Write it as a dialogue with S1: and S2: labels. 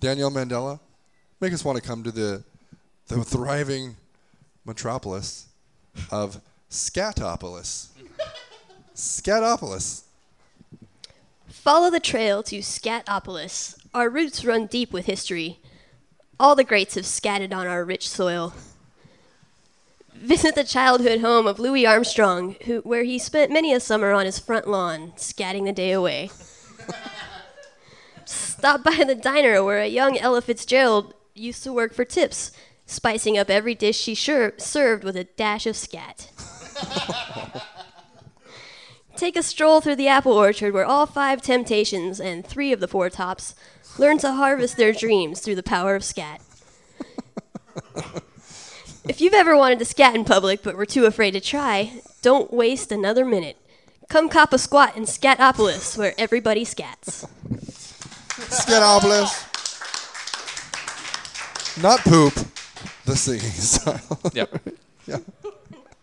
S1: Danielle Mandela, make us want to come to the the thriving metropolis of Scatopolis. Scatopolis.
S2: Follow the trail to Scatopolis. Our roots run deep with history. All the greats have scattered on our rich soil. Visit the childhood home of Louis Armstrong, who, where he spent many a summer on his front lawn, scatting the day away. Stop by the diner where a young Ella Fitzgerald used to work for tips, spicing up every dish she sure served with a dash of scat. Take a stroll through the apple orchard where all five temptations and three of the four tops learn to harvest their dreams through the power of scat. if you've ever wanted to scat in public but were too afraid to try, don't waste another minute. Come cop a squat in Scatopolis where everybody scats.
S1: Scatopolis. Not poop, the singing style.
S3: Yep.